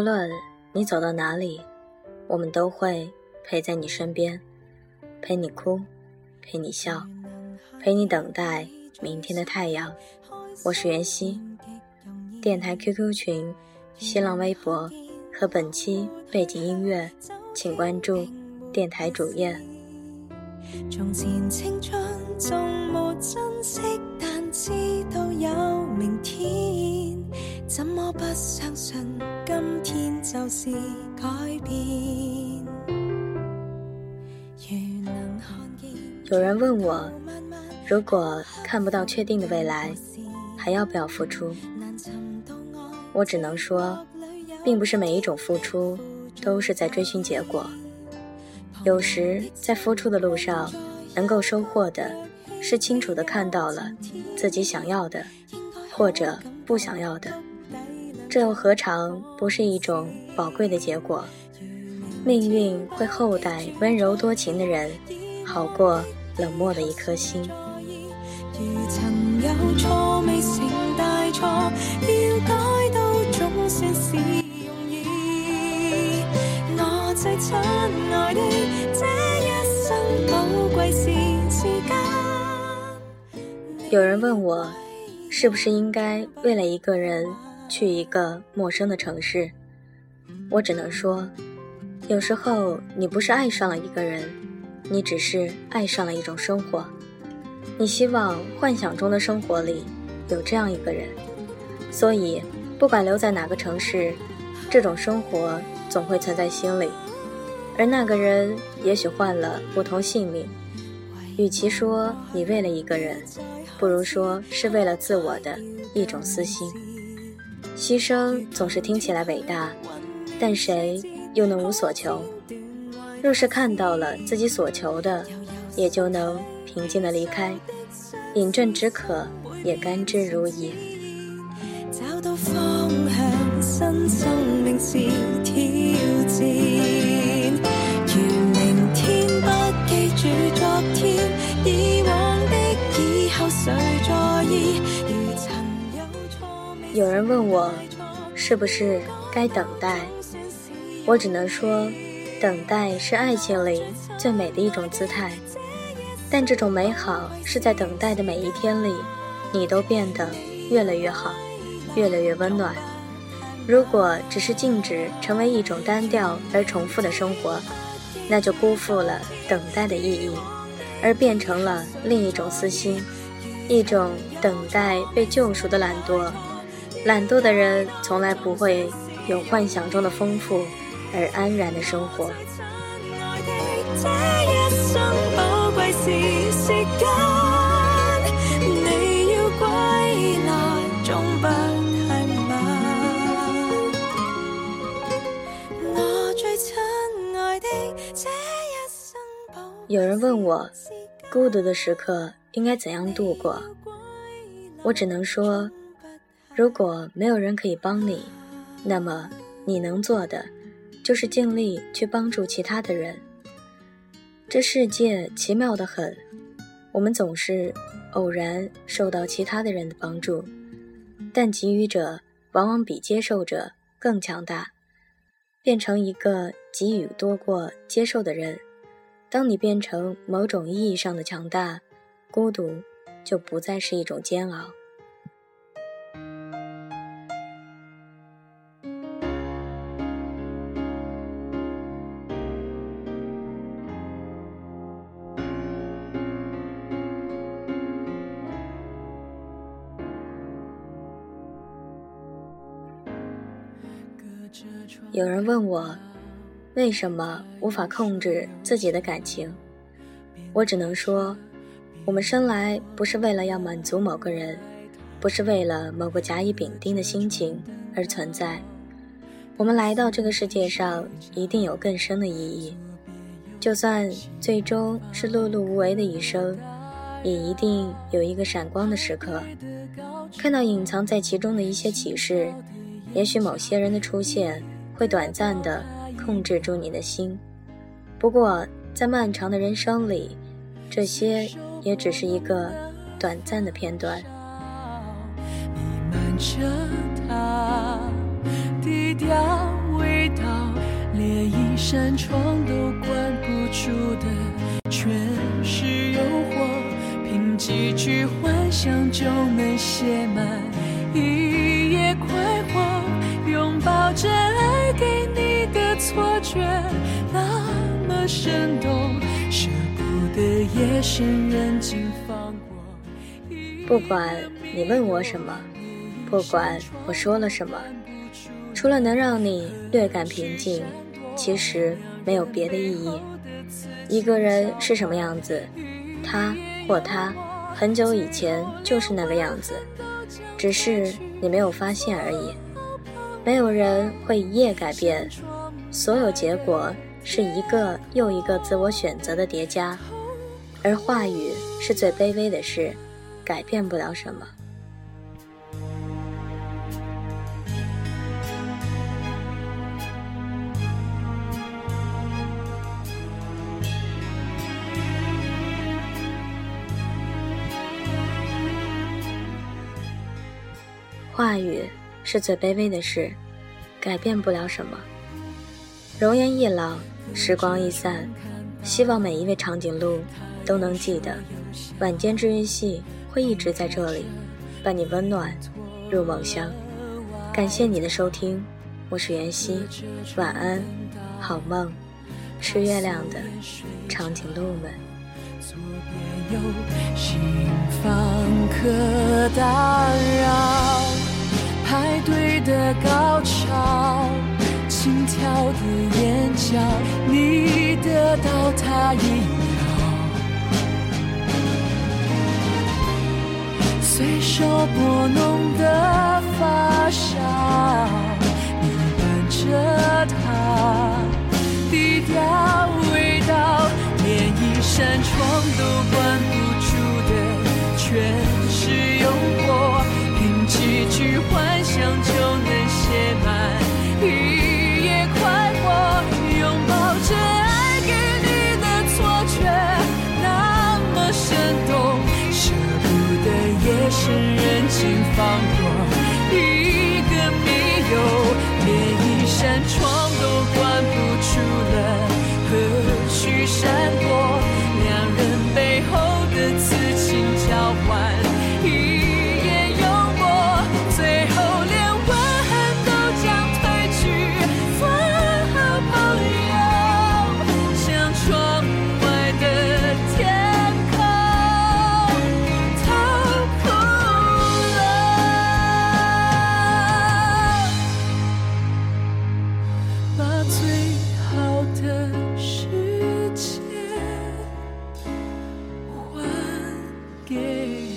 无论你走到哪里，我们都会陪在你身边，陪你哭，陪你笑，陪你等待明天的太阳。我是袁熙，电台 QQ 群、新浪微博和本期背景音乐，请关注电台主页。从前青春纵没珍惜，但知道有明天，怎么不相信就是改变？有人问我，如果看不到确定的未来，还要不要付出？我只能说，并不是每一种付出都是在追寻结果。有时在付出的路上，能够收获的，是清楚的看到了自己想要的，或者不想要的，这又何尝不是一种宝贵的结果？命运会厚待温柔多情的人，好过冷漠的一颗心。最亲爱的，这一生宝贵是时间。有人问我，是不是应该为了一个人去一个陌生的城市？我只能说，有时候你不是爱上了一个人，你只是爱上了一种生活。你希望幻想中的生活里有这样一个人，所以不管留在哪个城市，这种生活总会存在心里。而那个人也许换了不同性命，与其说你为了一个人，不如说是为了自我的一种私心。牺牲总是听起来伟大，但谁又能无所求？若是看到了自己所求的，也就能平静的离开，饮鸩止渴，也甘之如饴。找到方向，新生命是有人问我，是不是该等待？我只能说，等待是爱情里最美的一种姿态。但这种美好是在等待的每一天里，你都变得越来越好，越来越温暖。如果只是静止，成为一种单调而重复的生活。那就辜负了等待的意义，而变成了另一种私心，一种等待被救赎的懒惰。懒惰的人从来不会有幻想中的丰富而安然的生活。有人问我，孤独的时刻应该怎样度过？我只能说，如果没有人可以帮你，那么你能做的，就是尽力去帮助其他的人。这世界奇妙的很，我们总是偶然受到其他的人的帮助，但给予者往往比接受者更强大，变成一个给予多过接受的人。当你变成某种意义上的强大，孤独就不再是一种煎熬。有人问我。为什么无法控制自己的感情？我只能说，我们生来不是为了要满足某个人，不是为了某个甲乙丙丁的心情而存在。我们来到这个世界上，一定有更深的意义。就算最终是碌碌无为的一生，也一定有一个闪光的时刻，看到隐藏在其中的一些启示。也许某些人的出现，会短暂的。控制住你的心。不过，在漫长的人生里，这些也只是一个短暂的片段。弥漫着它，低调到连一扇窗都关不住的，全是诱惑。凭几句幻想就能写满一夜快活，拥抱着错觉，那么生动，舍不得夜深人静放过。不管你问我什么，不管我说了什么。除了能让你略感平静，其实没有别的意义。一个人是什么样子，他或她很久以前就是那个样子，只是你没有发现而已。没有人会一夜改变，所有结果是一个又一个自我选择的叠加，而话语是最卑微的事，改变不了什么。话语是最卑微的事，改变不了什么。容颜易老，时光易散，希望每一位长颈鹿都能记得，晚间治愈系会一直在这里，伴你温暖入梦乡。感谢你的收听，我是袁熙，晚安，好梦，吃月亮的长颈鹿们。有心房可打扰。排队的高潮，心跳的眼角，你得到他一秒，随手拨弄的发梢，你伴着他，心放过一个密友，连一扇窗都关不住了，何须闪躲？给。